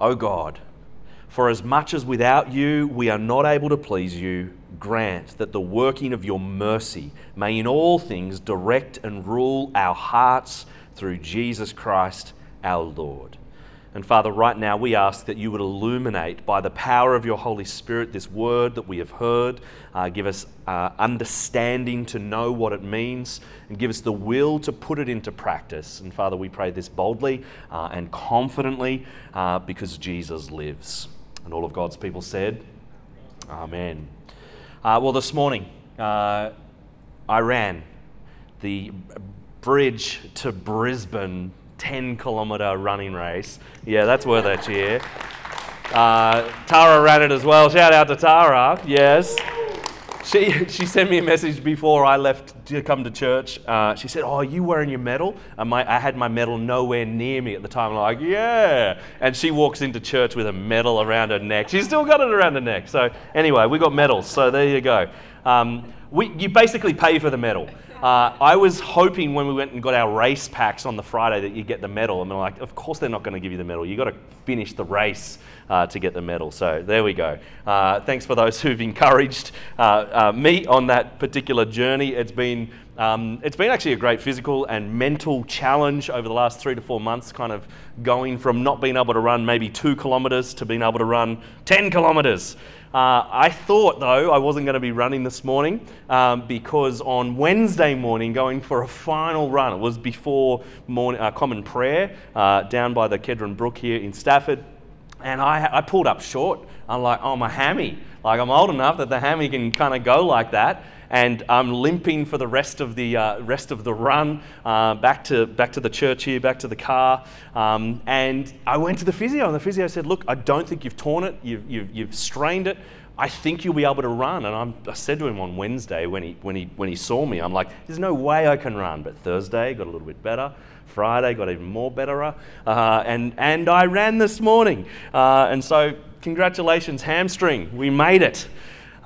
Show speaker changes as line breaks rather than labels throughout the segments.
O God, for as much as without you we are not able to please you, grant that the working of your mercy may in all things direct and rule our hearts through Jesus Christ our Lord. And Father, right now we ask that you would illuminate by the power of your Holy Spirit this word that we have heard. Uh, give us uh, understanding to know what it means and give us the will to put it into practice. And Father, we pray this boldly uh, and confidently uh, because Jesus lives. And all of God's people said, Amen. Uh, well, this morning, uh, I ran the bridge to Brisbane 10 kilometre running race. Yeah, that's worth a cheer. Uh, Tara ran it as well. Shout out to Tara. Yes. She, she sent me a message before I left to come to church. Uh, she said, Oh, are you wearing your medal? And my, I had my medal nowhere near me at the time. I'm like, Yeah. And she walks into church with a medal around her neck. She's still got it around her neck. So, anyway, we got medals. So, there you go. Um, we, you basically pay for the medal. Uh, I was hoping when we went and got our race packs on the Friday that you'd get the medal. And they're like, of course they're not going to give you the medal. You've got to finish the race uh, to get the medal. So there we go. Uh, thanks for those who've encouraged uh, uh, me on that particular journey. It's been, um, it's been actually a great physical and mental challenge over the last three to four months, kind of going from not being able to run maybe two kilometres to being able to run 10 kilometres. Uh, I thought, though, I wasn't going to be running this morning um, because on Wednesday morning, going for a final run, it was before morning, uh, common prayer uh, down by the Kedron Brook here in Stafford. And I, I pulled up short. I'm like, oh, my hammy. Like, I'm old enough that the hammy can kind of go like that and I'm limping for the rest of the uh, rest of the run uh, back to back to the church here, back to the car. Um, and I went to the physio, and the physio said, "Look, I don't think you've torn it. You've, you've, you've strained it. I think you'll be able to run." And I'm, i said to him on Wednesday when he when he when he saw me, I'm like, "There's no way I can run." But Thursday got a little bit better. Friday got even more better, uh, and and I ran this morning, uh, and so congratulations, hamstring, we made it.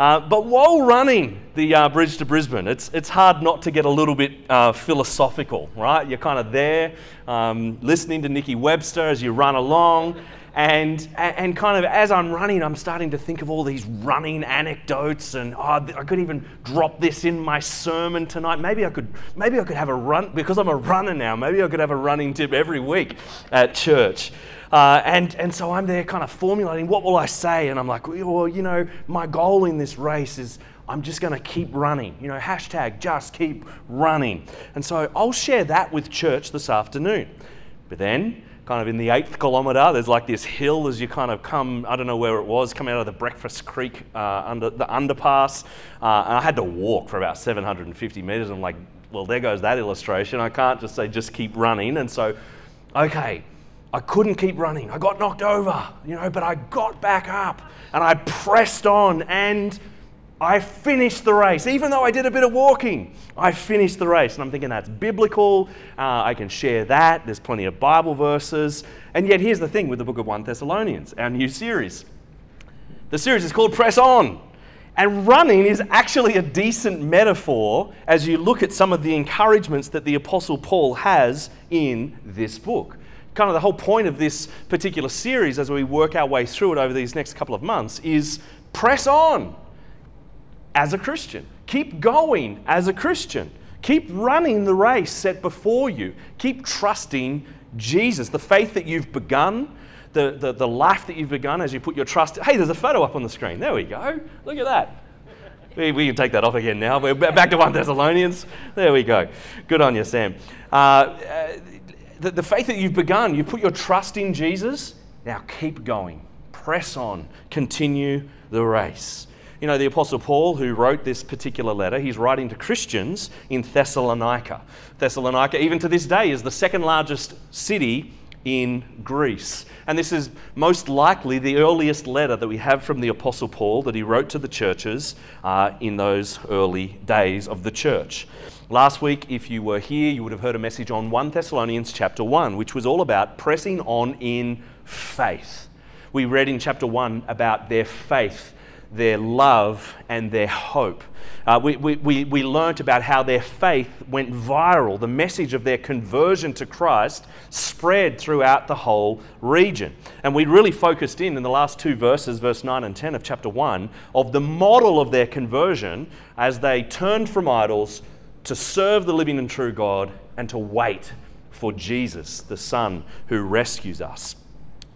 Uh, but while running the uh, bridge to Brisbane, it's, it's hard not to get a little bit uh, philosophical, right? You're kind of there um, listening to Nikki Webster as you run along. And, and kind of as I'm running, I'm starting to think of all these running anecdotes, and oh, I could even drop this in my sermon tonight. Maybe I could, maybe I could have a run because I'm a runner now. Maybe I could have a running tip every week at church. Uh, and, and so I'm there kind of formulating what will I say? And I'm like, well, you know, my goal in this race is I'm just going to keep running. You know, hashtag just keep running. And so I'll share that with church this afternoon. But then, kind of in the eighth kilometre, there's like this hill as you kind of come, I don't know where it was, coming out of the Breakfast Creek uh, under the underpass. Uh, and I had to walk for about 750 metres. I'm like, well, there goes that illustration. I can't just say just keep running. And so, okay, I couldn't keep running. I got knocked over, you know, but I got back up and I pressed on and I finished the race. Even though I did a bit of walking, I finished the race. And I'm thinking that's biblical. Uh, I can share that. There's plenty of Bible verses. And yet, here's the thing with the book of 1 Thessalonians, our new series. The series is called Press On. And running is actually a decent metaphor as you look at some of the encouragements that the Apostle Paul has in this book kind of the whole point of this particular series as we work our way through it over these next couple of months is press on as a Christian. Keep going as a Christian. Keep running the race set before you. Keep trusting Jesus. The faith that you've begun, the, the, the life that you've begun as you put your trust. Hey, there's a photo up on the screen. There we go. Look at that. We, we can take that off again now. We're back to 1 Thessalonians. There we go. Good on you, Sam. Uh, the, the faith that you've begun, you put your trust in Jesus, now keep going. Press on. Continue the race. You know, the Apostle Paul, who wrote this particular letter, he's writing to Christians in Thessalonica. Thessalonica, even to this day, is the second largest city in Greece. And this is most likely the earliest letter that we have from the Apostle Paul that he wrote to the churches uh, in those early days of the church. Last week, if you were here, you would have heard a message on 1 Thessalonians chapter 1, which was all about pressing on in faith. We read in chapter 1 about their faith their love and their hope. Uh, we, we, we, we learnt about how their faith went viral. The message of their conversion to Christ spread throughout the whole region. And we really focused in in the last two verses, verse 9 and 10 of chapter 1, of the model of their conversion as they turned from idols to serve the living and true God and to wait for Jesus, the Son who rescues us.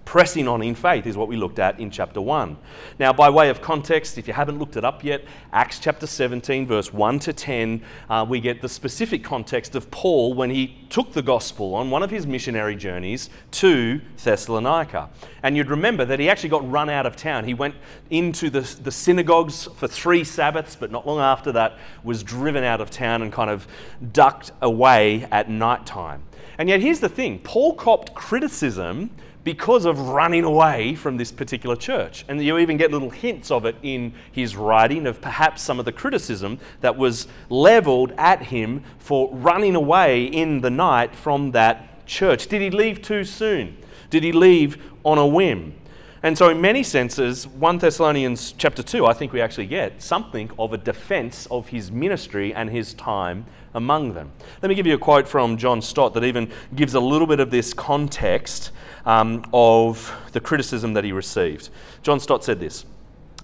Pressing on in faith is what we looked at in chapter 1. Now, by way of context, if you haven't looked it up yet, Acts chapter 17, verse 1 to 10, uh, we get the specific context of Paul when he took the gospel on one of his missionary journeys to Thessalonica. And you'd remember that he actually got run out of town. He went into the, the synagogues for three Sabbaths, but not long after that was driven out of town and kind of ducked away at night time. And yet, here's the thing Paul copped criticism because of running away from this particular church. And you even get little hints of it in his writing of perhaps some of the criticism that was leveled at him for running away in the night from that church. Did he leave too soon? Did he leave on a whim? And so, in many senses, 1 Thessalonians chapter 2, I think we actually get something of a defense of his ministry and his time among them. Let me give you a quote from John Stott that even gives a little bit of this context um, of the criticism that he received. John Stott said this.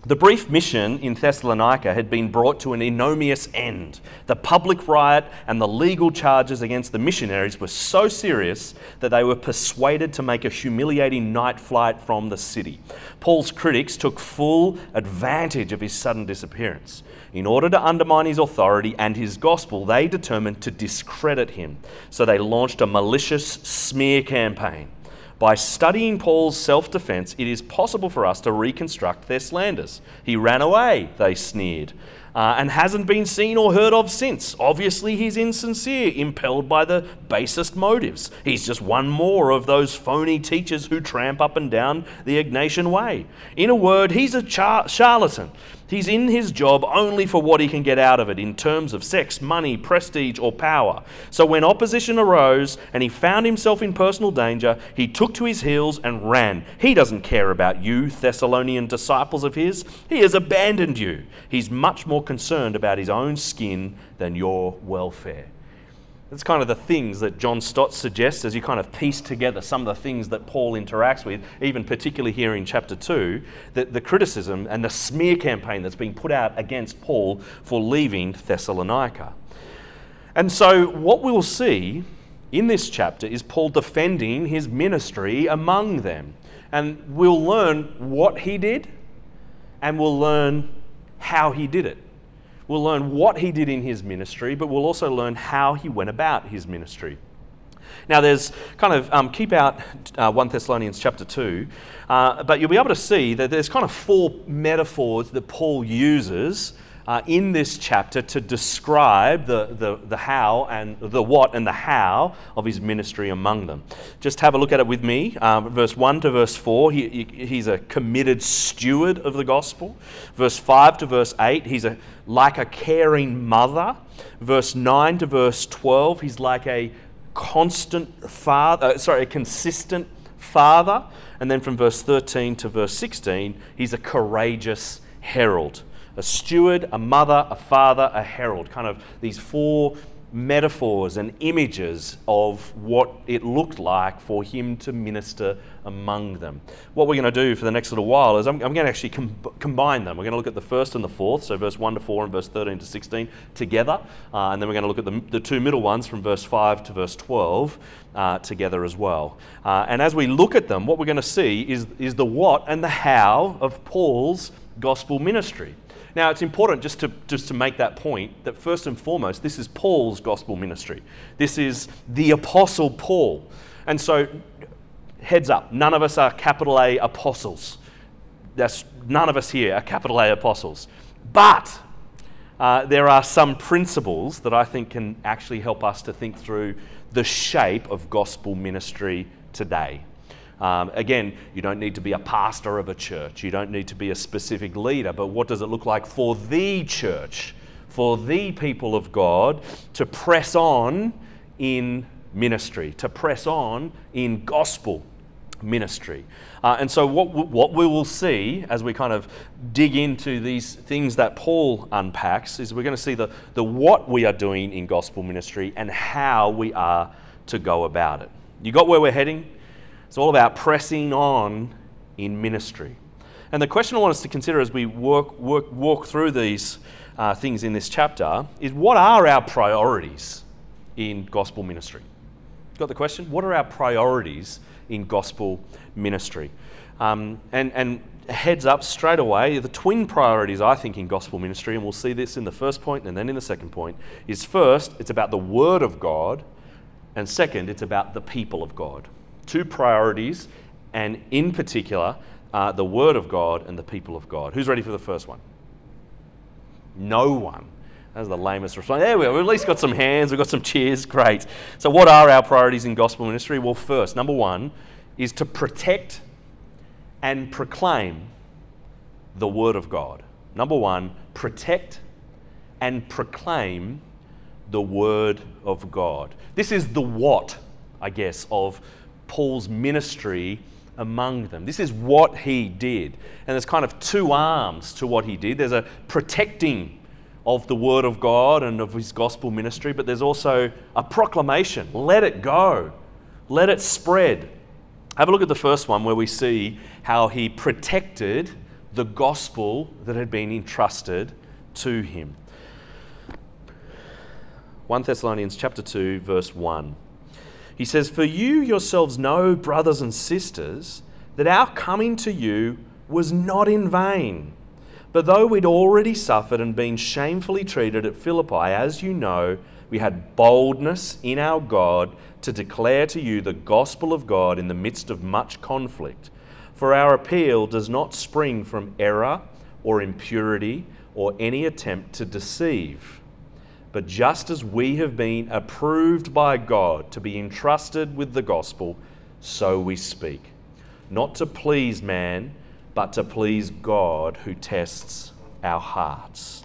The brief mission in Thessalonica had been brought to an ignominious end. The public riot and the legal charges against the missionaries were so serious that they were persuaded to make a humiliating night flight from the city. Paul's critics took full advantage of his sudden disappearance. In order to undermine his authority and his gospel, they determined to discredit him. So they launched a malicious smear campaign. By studying Paul's self defense, it is possible for us to reconstruct their slanders. He ran away, they sneered, uh, and hasn't been seen or heard of since. Obviously, he's insincere, impelled by the basest motives. He's just one more of those phony teachers who tramp up and down the Egnatian way. In a word, he's a char- charlatan He's in his job only for what he can get out of it in terms of sex, money, prestige, or power. So when opposition arose and he found himself in personal danger, he took to his heels and ran. He doesn't care about you, Thessalonian disciples of his. He has abandoned you. He's much more concerned about his own skin than your welfare. That's kind of the things that John Stott suggests as you kind of piece together some of the things that Paul interacts with, even particularly here in chapter 2, that the criticism and the smear campaign that's being put out against Paul for leaving Thessalonica. And so, what we'll see in this chapter is Paul defending his ministry among them. And we'll learn what he did, and we'll learn how he did it. We'll learn what he did in his ministry, but we'll also learn how he went about his ministry. Now, there's kind of, um, keep out uh, 1 Thessalonians chapter 2, uh, but you'll be able to see that there's kind of four metaphors that Paul uses uh, in this chapter to describe the, the, the how and the what and the how of his ministry among them. Just have a look at it with me. Um, verse 1 to verse 4, he, he, he's a committed steward of the gospel. Verse 5 to verse 8, he's a, like a caring mother. Verse 9 to verse 12, he's like a constant father, uh, sorry, a consistent father. And then from verse 13 to verse 16, he's a courageous herald a steward, a mother, a father, a herald. Kind of these four metaphors and images of what it looked like for him to minister among them. What we're going to do for the next little while is I'm, I'm going to actually com- combine them. We're going to look at the first and the fourth, so verse 1 to 4 and verse 13 to 16 together, uh, and then we're going to look at the, the, two middle ones from verse 5 to verse 12 uh, together as well. Uh, and as we look at them, what we're going to see is, is the what and the how of Paul's gospel ministry. Now, it's important just to, just to make that point that first and foremost, this is Paul's gospel ministry. This is the Apostle Paul. And so, heads up, none of us are capital A apostles. That's, none of us here are capital A apostles. But uh, there are some principles that I think can actually help us to think through the shape of gospel ministry today. Um, again, you don't need to be a pastor of a church, you don't need to be a specific leader, but what does it look like for the church, for the people of God to press on in ministry, to press on in gospel ministry. Uh, and so, what, what we will see as we kind of dig into these things that Paul unpacks is we're going to see the, the what we are doing in gospel ministry and how we are to go about it. You got where we're heading? It's all about pressing on in ministry. And the question I want us to consider as we work, work, walk through these uh, things in this chapter is what are our priorities in gospel ministry? Got the question? What are our priorities in gospel ministry? Um, and, and heads up straight away, the twin priorities, I think, in gospel ministry, and we'll see this in the first point and then in the second point, is first, it's about the Word of God, and second, it's about the people of God. Two priorities, and in particular, uh, the Word of God and the people of God. Who's ready for the first one? No one. That's the lamest response. There we go. We've at least got some hands. We've got some cheers. Great. So, what are our priorities in gospel ministry? Well, first, number one is to protect and proclaim the Word of God. Number one, protect and proclaim the Word of God. This is the what, I guess, of Paul's ministry among them. This is what he did. And there's kind of two arms to what he did there's a protecting of the Word of God and of his gospel ministry, but there's also a proclamation. Let it go, let it spread. Have a look at the first one where we see how he protected the gospel that had been entrusted to him. 1 Thessalonians chapter 2 verse 1. He says, For you yourselves know, brothers and sisters, that our coming to you was not in vain. But though we'd already suffered and been shamefully treated at Philippi, as you know, we had boldness in our God to declare to you the gospel of God in the midst of much conflict. For our appeal does not spring from error or impurity or any attempt to deceive but just as we have been approved by God to be entrusted with the gospel, so we speak. Not to please man, but to please God who tests our hearts.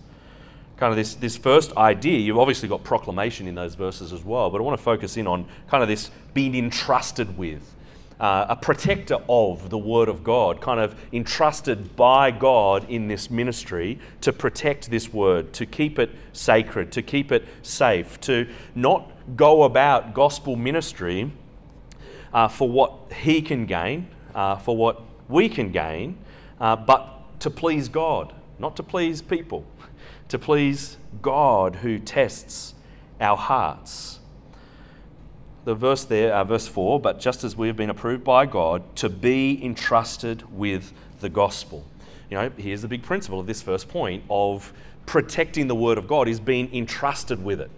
Kind of this, this first idea, you've obviously got proclamation in those verses as well, but I want to focus in on kind of this being entrusted with uh, a protector of the Word of God, kind of entrusted by God in this ministry to protect this Word, to keep it sacred, to keep it safe, to not go about gospel ministry uh, for what He can gain, uh, for what we can gain, uh, but to please God, not to please people, to please God who tests our hearts the verse there, uh, verse 4, but just as we have been approved by God to be entrusted with the gospel. You know, here's the big principle of this first point of protecting the word of God is being entrusted with it.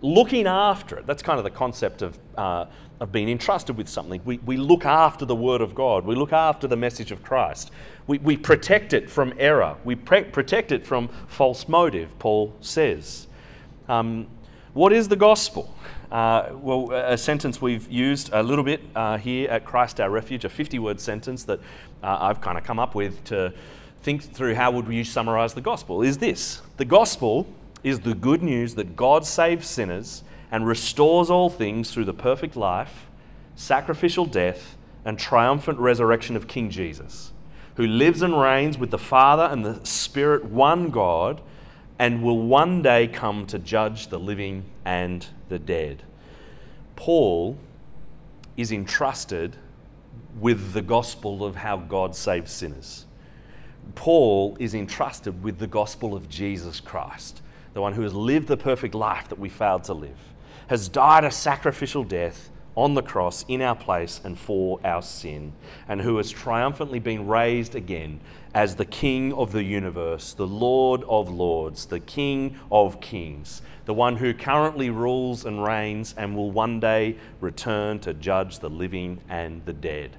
Looking after it. That's kind of the concept of, uh, of being entrusted with something. We, we look after the word of God, we look after the message of Christ. We, we protect it from error, we pre- protect it from false motive, Paul says. Um, what is the gospel? Uh, well, a sentence we've used a little bit uh, here at Christ Our Refuge, a 50 word sentence that uh, I've kind of come up with to think through how would we summarize the gospel is this. The gospel is the good news that God saves sinners and restores all things through the perfect life, sacrificial death, and triumphant resurrection of King Jesus, who lives and reigns with the Father and the Spirit, one God and will one day come to judge the living and the dead. Paul is entrusted with the gospel of how God saves sinners. Paul is entrusted with the gospel of Jesus Christ, the one who has lived the perfect life that we failed to live, has died a sacrificial death on the cross in our place and for our sin, and who has triumphantly been raised again as the King of the universe, the Lord of lords, the King of kings, the one who currently rules and reigns and will one day return to judge the living and the dead.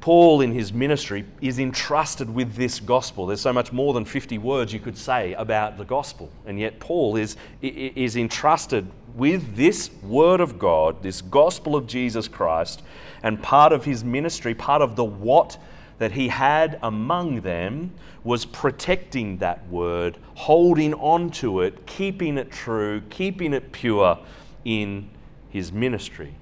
Paul, in his ministry, is entrusted with this gospel. There's so much more than 50 words you could say about the gospel. And yet, Paul is, is entrusted with this word of God, this gospel of Jesus Christ, and part of his ministry, part of the what that he had among them was protecting that word, holding on to it, keeping it true, keeping it pure in his ministry.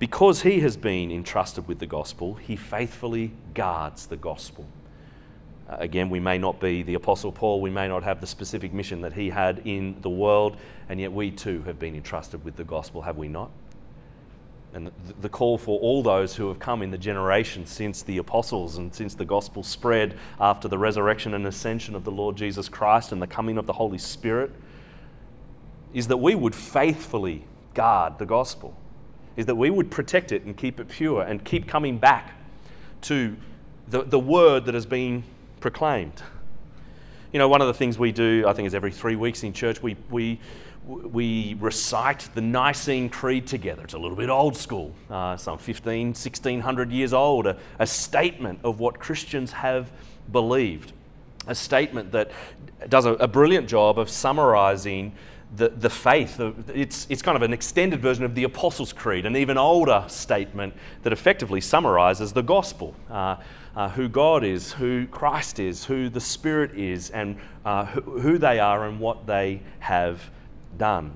Because he has been entrusted with the gospel, he faithfully guards the gospel. Uh, again, we may not be the Apostle Paul, we may not have the specific mission that he had in the world, and yet we too have been entrusted with the gospel, have we not? And the call for all those who have come in the generation since the apostles and since the gospel spread after the resurrection and ascension of the Lord Jesus Christ and the coming of the Holy Spirit is that we would faithfully guard the gospel is that we would protect it and keep it pure and keep coming back to the, the word that has been proclaimed. You know, one of the things we do, I think, is every three weeks in church, we, we, we recite the Nicene Creed together. It's a little bit old school, uh, some 15, 1600 years old, a, a statement of what Christians have believed. A statement that does a, a brilliant job of summarizing the, the faith. It's, it's kind of an extended version of the Apostles' Creed, an even older statement that effectively summarizes the gospel. Uh, uh, who God is, who Christ is, who the Spirit is, and uh, who, who they are and what they have done.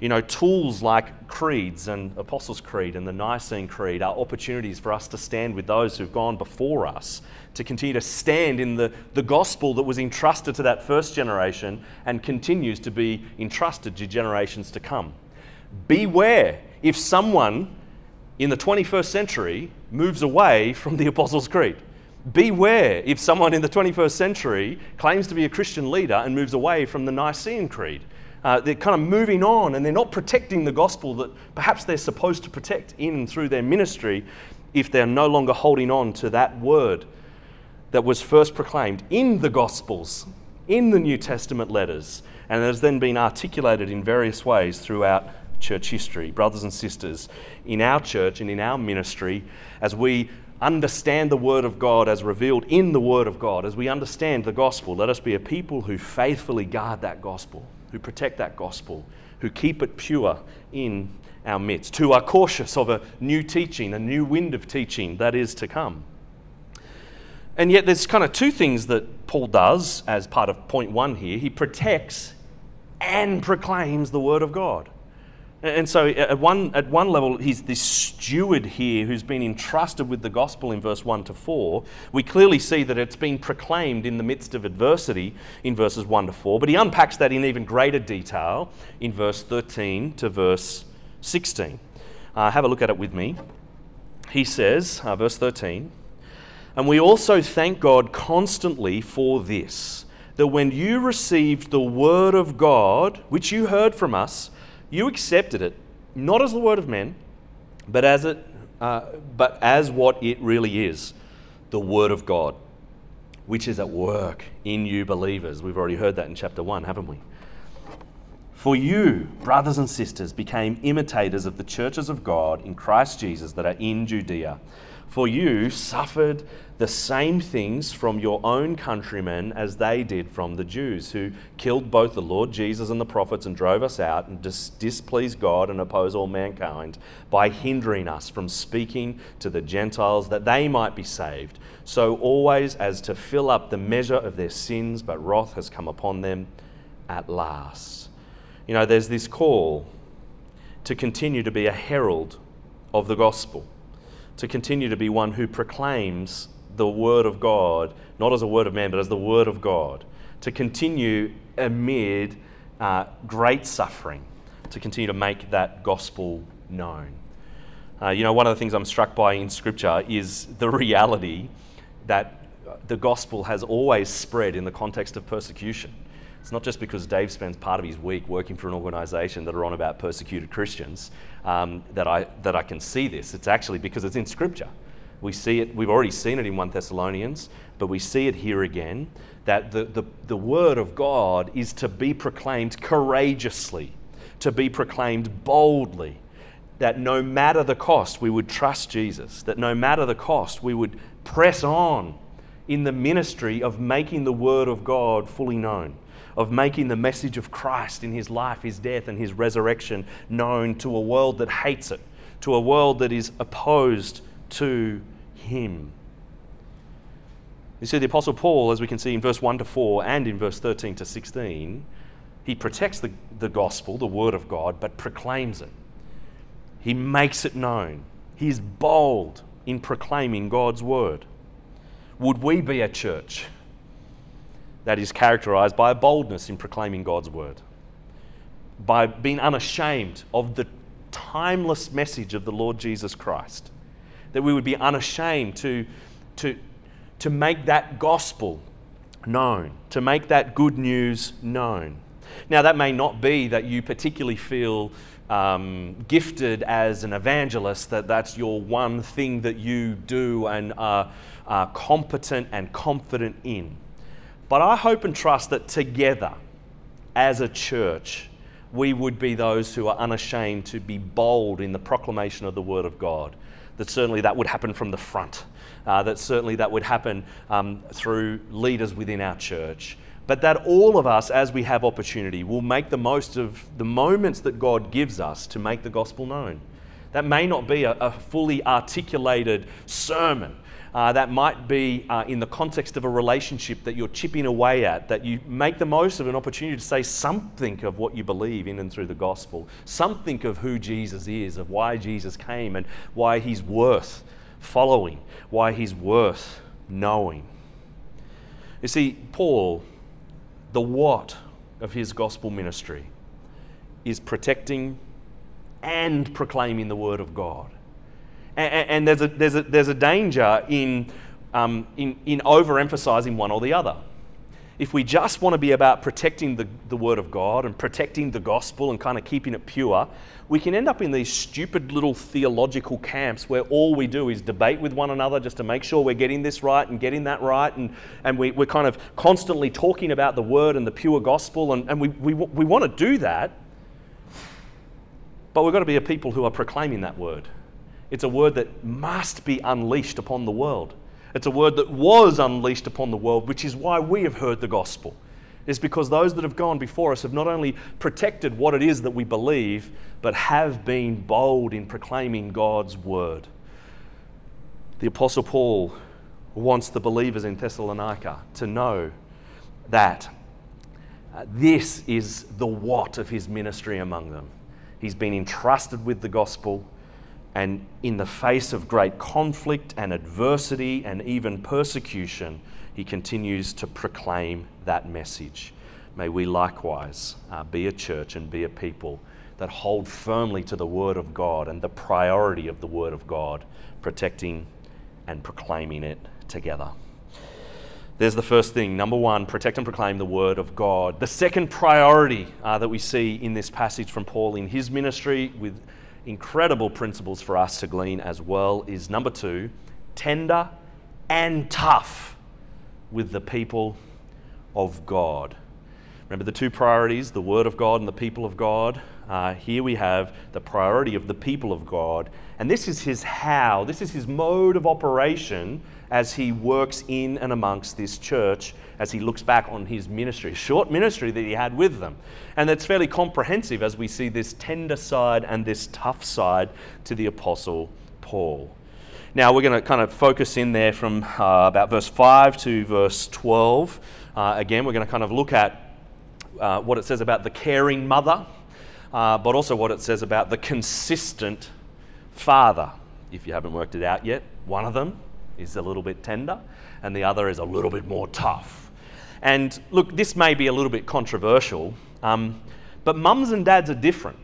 You know, tools like creeds and Apostles' Creed and the Nicene Creed are opportunities for us to stand with those who've gone before us, to continue to stand in the, the gospel that was entrusted to that first generation and continues to be entrusted to generations to come. Beware if someone in the 21st century moves away from the Apostles' Creed. Beware if someone in the 21st century claims to be a Christian leader and moves away from the Nicene Creed. Uh, they're kind of moving on and they're not protecting the gospel that perhaps they're supposed to protect in and through their ministry if they're no longer holding on to that word that was first proclaimed in the gospels, in the New Testament letters, and has then been articulated in various ways throughout church history. Brothers and sisters, in our church and in our ministry, as we understand the Word of God as revealed in the Word of God, as we understand the gospel, let us be a people who faithfully guard that gospel who protect that gospel, who keep it pure in our midst, who are cautious of a new teaching, a new wind of teaching that is to come. And yet, there's kind of two things that Paul does as part of point one here. He protects and proclaims the word of God. And so, at one, at one level, he's this steward here who's been entrusted with the gospel in verse 1 to 4. We clearly see that it's been proclaimed in the midst of adversity in verses 1 to 4, but he unpacks that in even greater detail in verse 13 to verse 16. Uh, have a look at it with me. He says, uh, verse 13, and we also thank God constantly for this, that when you received the word of God, which you heard from us, you accepted it not as the word of men, but as it, uh, but as what it really is, the word of God, which is at work in you believers. We've already heard that in chapter one, haven't we? For you, brothers and sisters, became imitators of the churches of God in Christ Jesus that are in Judea. For you suffered the same things from your own countrymen as they did from the Jews, who killed both the Lord Jesus and the prophets and drove us out and dis- displeased God and oppose all mankind by hindering us from speaking to the Gentiles that they might be saved. So always as to fill up the measure of their sins, but wrath has come upon them at last. You know, there's this call to continue to be a herald of the gospel, to continue to be one who proclaims the Word of God, not as a word of man, but as the Word of God, to continue amid uh, great suffering, to continue to make that gospel known. Uh, you know, one of the things I'm struck by in Scripture is the reality that the gospel has always spread in the context of persecution. It's not just because Dave spends part of his week working for an organization that are on about persecuted Christians um, that, I, that I can see this. It's actually because it's in Scripture. We see it, we've already seen it in 1 Thessalonians, but we see it here again that the, the, the word of God is to be proclaimed courageously, to be proclaimed boldly, that no matter the cost, we would trust Jesus, that no matter the cost, we would press on in the ministry of making the word of God fully known, of making the message of Christ in his life, his death, and his resurrection known to a world that hates it, to a world that is opposed to him. You see, the Apostle Paul, as we can see in verse 1 to 4 and in verse 13 to 16, he protects the, the gospel, the word of God, but proclaims it. He makes it known. He is bold in proclaiming God's word. Would we be a church that is characterized by a boldness in proclaiming God's word? By being unashamed of the timeless message of the Lord Jesus Christ? That we would be unashamed to, to, to make that gospel known, to make that good news known. Now, that may not be that you particularly feel um, gifted as an evangelist, that that's your one thing that you do and are, are competent and confident in. But I hope and trust that together, as a church, we would be those who are unashamed to be bold in the proclamation of the Word of God. That certainly that would happen from the front uh, that certainly that would happen um, through leaders within our church. But that all of us, as we have opportunity, will make the most of the moments that God gives us to make the gospel known. That may not be a, a fully articulated sermon. Uh, that might be uh, in the context of a relationship that you're chipping away at, that you make the most of an opportunity to say something of what you believe in and through the gospel, something of who Jesus is, of why Jesus came, and why he's worth following, why he's worth knowing. You see, Paul, the what of his gospel ministry is protecting and proclaiming the word of God. And, and there's, a, there's, a, there's a danger in, um, in, in overemphasizing one or the other if we just want to be about protecting the, the Word of God and protecting the gospel and kind of keeping it pure, we can end up in these stupid little theological camps where all we do is debate with one another just to make sure we're getting this right and getting that right. And, and we, we're kind of constantly talking about the Word and the pure gospel. And, and we, we, we want to do that, but we've got to be a people who are proclaiming that Word. It's a word that must be unleashed upon the world. It's a word that was unleashed upon the world, which is why we have heard the gospel. Is because those that have gone before us have not only protected what it is that we believe, but have been bold in proclaiming God's word. The Apostle Paul wants the believers in Thessalonica to know that uh, this is the what of his ministry among them. He's been entrusted with the gospel and in the face of great conflict and adversity and even persecution, he continues to proclaim that message. May we likewise uh, be a church and be a people that hold firmly to the Word of God and the priority of the Word of God, protecting and proclaiming it together. There's the first thing. Number one, protect and proclaim the Word of God. The second priority uh, that we see in this passage from Paul in his ministry with incredible principles for us to glean as well is number two, tender and tough with the people of God. Remember the two priorities the Word of God and the people of God? Uh, here we have the priority of the people of God. And this is his how, this is his mode of operation as he works in and amongst this church as he looks back on his ministry, short ministry that he had with them. And that's fairly comprehensive as we see this tender side and this tough side to the Apostle Paul. Now, we're going to kind of focus in there from uh, about verse 5 to verse 12. Uh, again, we're going to kind of look at uh, what it says about the caring mother, uh, but also what it says about the consistent father. If you haven't worked it out yet, one of them is a little bit tender, and the other is a little bit more tough. And look, this may be a little bit controversial, um, but mums and dads are different.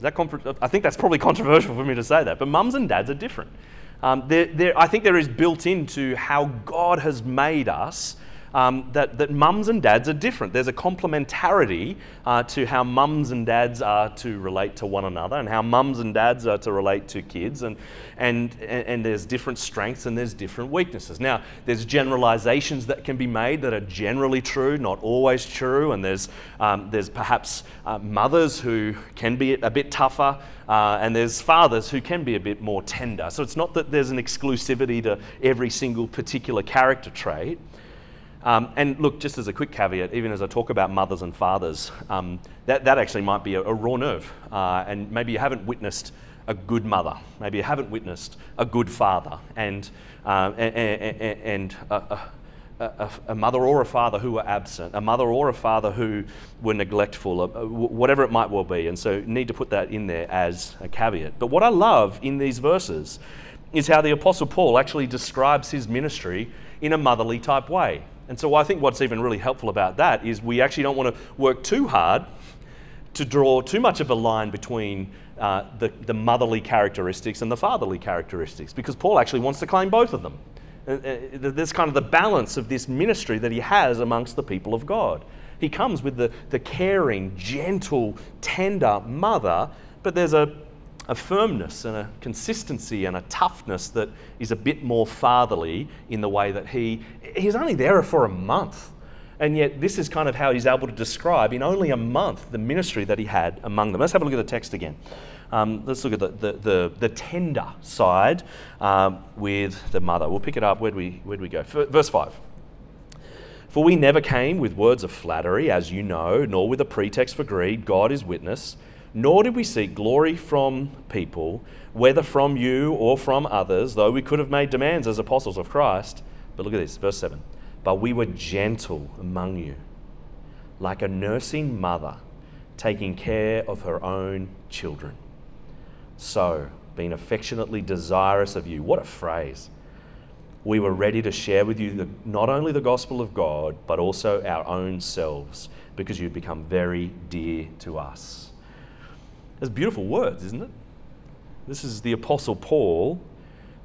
That I think that's probably controversial for me to say that, but mums and dads are different. Um, they're, they're, I think there is built into how God has made us um, that, that mums and dads are different. There's a complementarity uh, to how mums and dads are to relate to one another and how mums and dads are to relate to kids. And, and, and there's different strengths and there's different weaknesses. Now, there's generalizations that can be made that are generally true, not always true. And there's, um, there's perhaps uh, mothers who can be a bit tougher. Uh, and there's fathers who can be a bit more tender. So it's not that there's an exclusivity to every single particular character trait. Um, and look, just as a quick caveat, even as I talk about mothers and fathers, um, that, that actually might be a, a raw nerve. Uh, and maybe you haven't witnessed a good mother. Maybe you haven't witnessed a good father. And, uh, and, and a, a, mother or a father who were absent, a mother or a father who were neglectful, uh, whatever it might well be. And so, need to put that in there as a caveat. But what I love in these verses is how the Apostle Paul actually describes his ministry in a motherly type way. And so, I think what's even really helpful about that is we actually don't want to work too hard to draw too much of a line between uh, the, the motherly characteristics and the fatherly characteristics, because Paul actually wants to claim both of them. Uh, uh, there's kind of the balance of this ministry that he has amongst the people of God. He comes with the, the caring, gentle, tender mother, but there's a, a firmness and a consistency and a toughness that is a bit more fatherly in the way that he he's only there for a month. And yet, this is kind of how he's able to describe in only a month the ministry that he had among them. Let's have a look at the text again. Um, let's look at the, the, the, the tender side um, with the mother. We'll pick it up. Where'd we, where'd we go? Verse 5. For we never came with words of flattery, as you know, nor with a pretext for greed, God is witness, nor did we seek glory from people, whether from you or from others, though we could have made demands as apostles of Christ. But look at this, verse 7. But we were gentle among you, like a nursing mother taking care of her own children. So, being affectionately desirous of you. What a phrase. We were ready to share with you the, not only the gospel of God, but also our own selves, because you've become very dear to us. That's beautiful words, isn't it? This is the Apostle Paul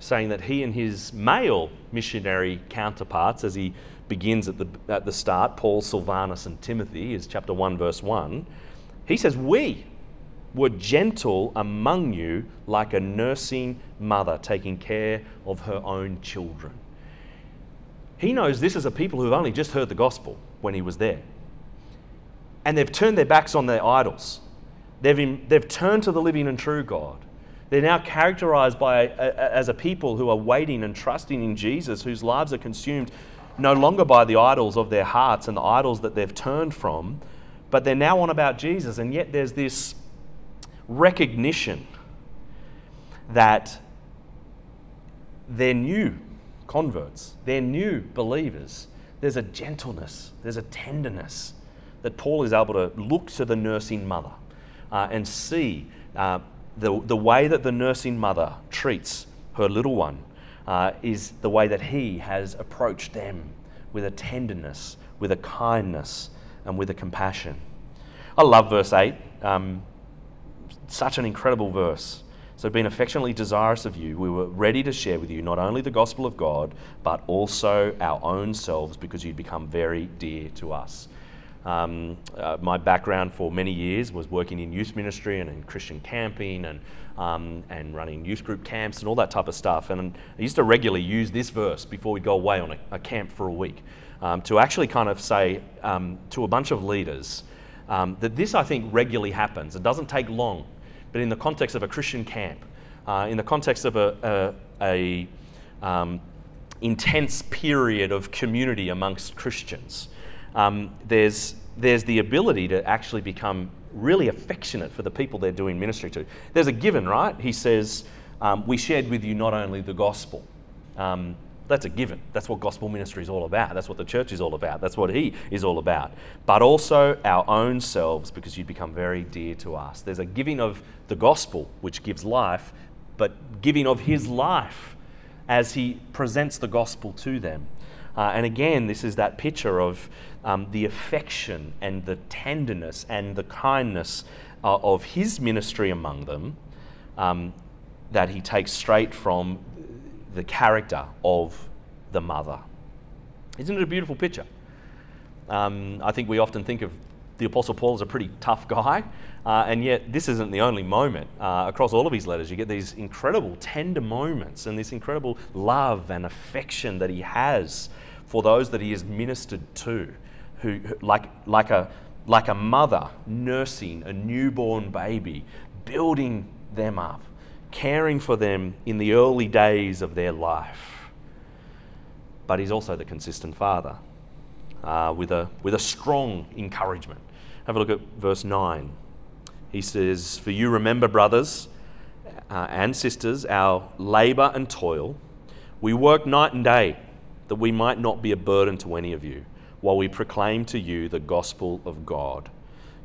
saying that he and his male missionary counterparts, as he begins at the, at the start, Paul, Silvanus, and Timothy, is chapter 1, verse 1, he says, We, were gentle among you like a nursing mother taking care of her own children. He knows this is a people who've only just heard the gospel when he was there. And they've turned their backs on their idols. They've, they've turned to the living and true God. They're now characterized by, a, a, as a people who are waiting and trusting in Jesus, whose lives are consumed no longer by the idols of their hearts and the idols that they've turned from, but they're now on about Jesus. And yet there's this recognition that they're new converts, they're new believers. There's a gentleness, there's a tenderness that Paul is able to look to the nursing mother uh, and see uh, the, the way that the nursing mother treats her little one uh, is the way that he has approached them with a tenderness, with a kindness, and with a compassion. I love verse 8. Um, such an incredible verse. So, being affectionately desirous of you, we were ready to share with you not only the gospel of God, but also our own selves because you'd become very dear to us. Um, uh, my background for many years was working in youth ministry and in Christian camping and, um, and running youth group camps and all that type of stuff. And I used to regularly use this verse before we'd go away on a, a camp for a week um, to actually kind of say um, to a bunch of leaders um, that this, I think, regularly happens. It doesn't take long but in the context of a Christian camp, uh, in the context of a, a, a um, intense period of community amongst Christians, um, there's, there's the ability to actually become really affectionate for the people they're doing ministry to. There's a given, right? He says, um, We shared with you not only the gospel, um, that's a given. That's what gospel ministry is all about. That's what the church is all about. That's what He is all about. But also our own selves, because you become very dear to us. There's a giving of the gospel, which gives life, but giving of His life as He presents the gospel to them. Uh, and again, this is that picture of um, the affection and the tenderness and the kindness uh, of His ministry among them um, that He takes straight from the character of the mother. Isn't it a beautiful picture? Um, I think we often think of the Apostle Paul as a pretty tough guy, uh, and yet this isn't the only moment. Uh, across all of his letters, you get these incredible tender moments and this incredible love and affection that he has for those that he has ministered to, who, like, like, a, like a mother nursing a newborn baby, building them up caring for them in the early days of their life. But he's also the consistent father uh, with, a, with a strong encouragement. Have a look at verse 9. He says, For you remember, brothers uh, and sisters, our labour and toil. We work night and day, that we might not be a burden to any of you, while we proclaim to you the gospel of God.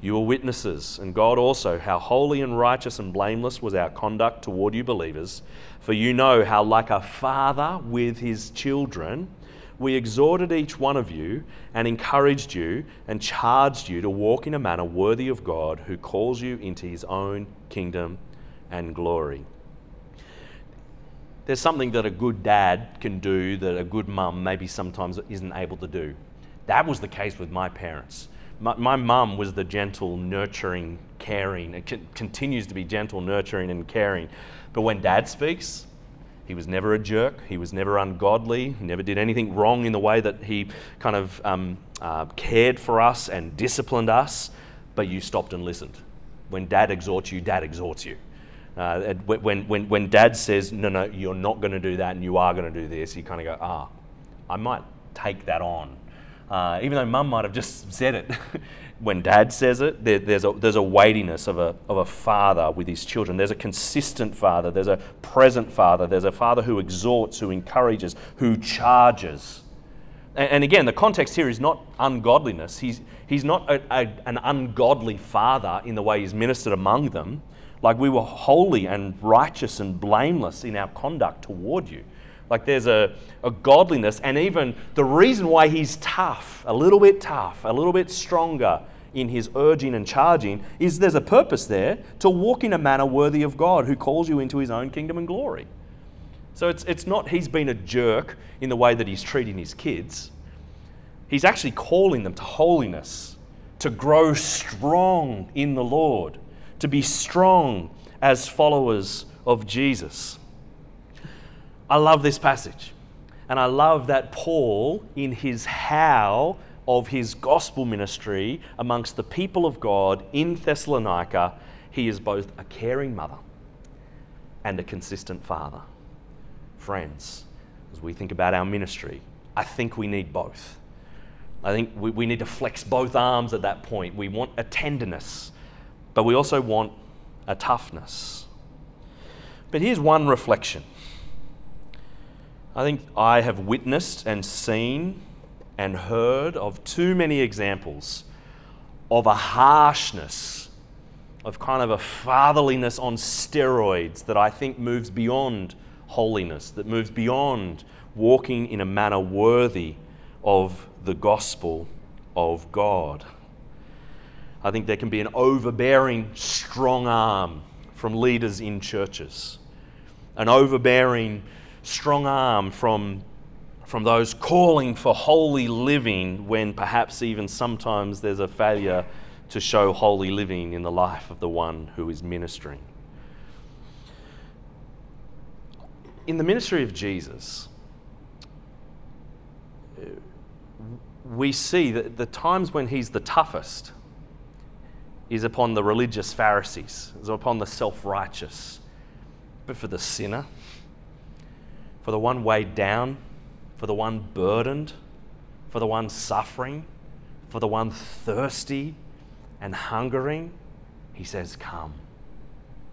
You are witnesses, and God also, how holy and righteous and blameless was our conduct toward you believers. For you know how, like a father with his children, we exhorted each one of you and encouraged you and charged you to walk in a manner worthy of God who calls you into his own kingdom and glory. There's something that a good dad can do that a good mum maybe sometimes isn't able to do. That was the case with my parents. My, mum was the gentle, nurturing, caring. It continues to be gentle, nurturing, and caring. But when dad speaks, he was never a jerk. He was never ungodly. He never did anything wrong in the way that he kind of um, uh, cared for us and disciplined us. But you stopped and listened. When dad exhorts you, dad exhorts you. Uh, when, when, when dad says, no, no, you're not going to do that and you are going to do this, you kind of go, ah, I might take that on. Uh, even though mum might have just said it. when dad says it, there, there's, a, there's a weightiness of a, of a father with his children. There's a consistent father, there's a present father, there's a father who exhorts, who encourages, who charges. And, and again, the context here is not ungodliness. He's, he's not a, a, an ungodly father in the way he's ministered among them. Like we were holy and righteous and blameless in our conduct toward you. Like there's a, a godliness, and even the reason why he's tough, a little bit tough, a little bit stronger in his urging and charging, is there's a purpose there to walk in a manner worthy of God who calls you into his own kingdom and glory. So it's, it's not he's been a jerk in the way that he's treating his kids. He's actually calling them to holiness, to grow strong in the Lord to be strong as followers of Jesus. I love this passage. And I love that Paul, in his how of his gospel ministry amongst the people of God in Thessalonica, he is both a caring mother and a consistent father. Friends, as we think about our ministry, I think we need both. I think we, we need to flex both arms at that point. We want a tenderness but we also want a toughness. But here's one reflection. I think I have witnessed and seen and heard of too many examples of a harshness, of kind of a fatherliness on steroids that I think moves beyond holiness, that moves beyond walking in a manner worthy of the gospel of God. I think there can be an overbearing, strong arm from leaders in churches, an overbearing, strong arm from, from those calling for holy living when perhaps even sometimes there's a failure to show holy living in the life of the one who is ministering. In the ministry of Jesus, we see that the times when he's the toughest is upon the religious Pharisees, is upon the self righteous. But for the sinner, for the one weighed down, for the one burdened, for the one suffering, for the one thirsty and hungering, he says, Come.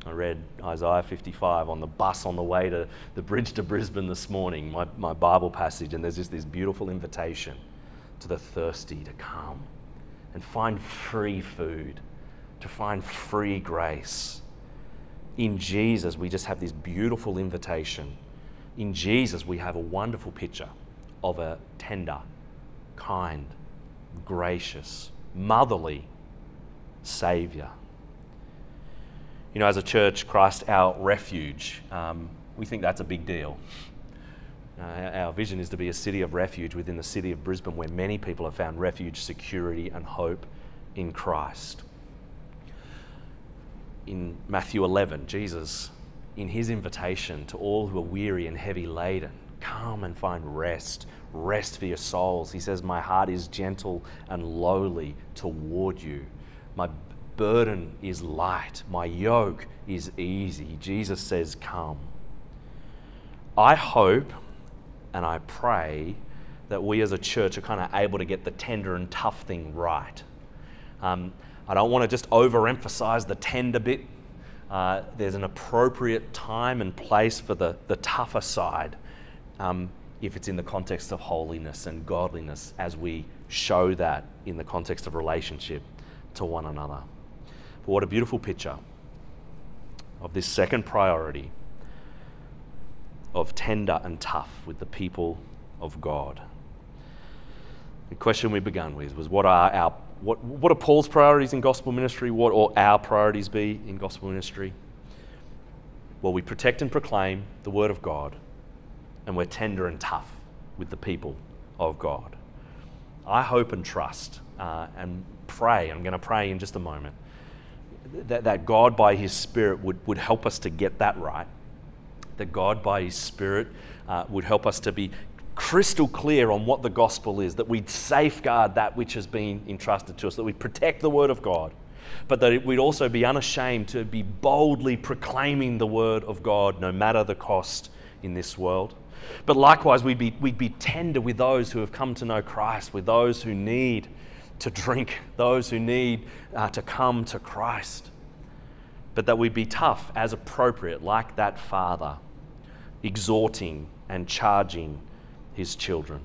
I read Isaiah 55 on the bus on the way to the bridge to Brisbane this morning, my, my Bible passage, and there's just this beautiful invitation to the thirsty to come and find free food to find free grace. In Jesus, we just have this beautiful invitation. In Jesus, we have a wonderful picture of a tender, kind, gracious, motherly Savior. You know, as a church, Christ our refuge, um, we think that's a big deal. Uh, our vision is to be a city of refuge within the city of Brisbane where many people have found refuge, security, and hope in Christ in Matthew 11, Jesus, in his invitation to all who are weary and heavy laden, come and find rest, rest for your souls. He says, My heart is gentle and lowly toward you. My burden is light, my yoke is easy. Jesus says, Come. I hope and I pray that we as a church are kind of able to get the tender and tough thing right. Um, I don't want to just overemphasize the tender bit. Uh, there's an appropriate time and place for the, the tougher side. Um, if it's in the context of holiness and godliness as we show that in the context of relationship to one another. But what a beautiful picture of this second priority of tender and tough with the people of God. The question we began with was what are our what, what are Paul's priorities in gospel ministry? What ought our priorities be in gospel ministry? Well, we protect and proclaim the word of God, and we're tender and tough with the people of God. I hope and trust uh, and pray, I'm going to pray in just a moment, that, that God by His Spirit would, would help us to get that right. That God by His Spirit uh, would help us to be crystal clear on what the gospel is, that we'd safeguard that which has been entrusted to us, that we protect the word of God, but that we'd also be unashamed to be boldly proclaiming the word of God no matter the cost in this world. But likewise, we'd be, we'd be tender with those who have come to know Christ, with those who need to drink, those who need uh, to come to Christ. But that we'd be tough as appropriate, like that father, exhorting and charging his children.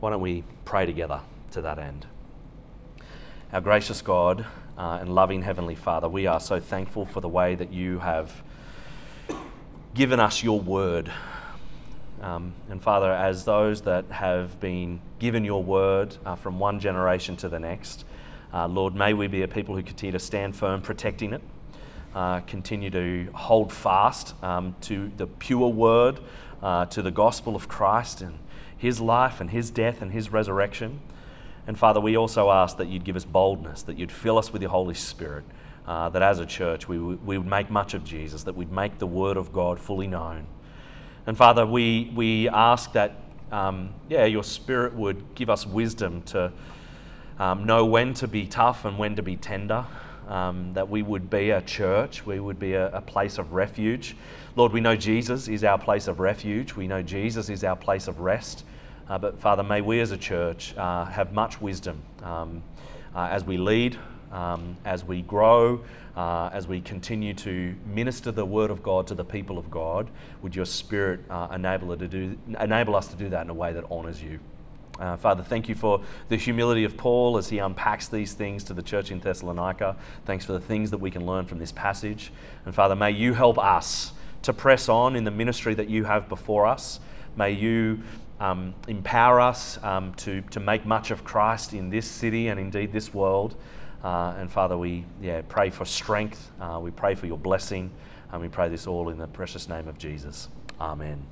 Why don't we pray together to that end? Our gracious God uh, and loving Heavenly Father, we are so thankful for the way that you have given us your word. Um, and Father, as those that have been given your word uh, from one generation to the next, uh, Lord, may we be a people who continue to stand firm protecting it, uh, continue to hold fast um, to the pure word, uh, to the gospel of Christ and his life and his death and his resurrection. And Father, we also ask that you'd give us boldness, that you'd fill us with your Holy Spirit, uh, that as a church we, we would make much of Jesus, that we'd make the word of God fully known. And Father, we, we ask that, um, yeah, your Spirit would give us wisdom to um, know when to be tough and when to be tender. Um, that we would be a church, we would be a, a, place of refuge. Lord, we know Jesus is our place of refuge, we know Jesus is our place of rest. Uh, but Father, may we as a church uh, have much wisdom um, uh, as we lead, um, as we grow, uh, as we continue to minister the word of God to the people of God, would your spirit uh, enable, to do, enable us to do that in a way that honours you? Uh, Father, thank you for the humility of Paul as he unpacks these things to the church in Thessalonica. Thanks for the things that we can learn from this passage. And Father, may you help us to press on in the ministry that you have before us. May you um, empower us um, to, to make much of Christ in this city and indeed this world. Uh, and Father, we yeah, pray for strength. Uh, we pray for your blessing. And we pray this all in the precious name of Jesus. Amen.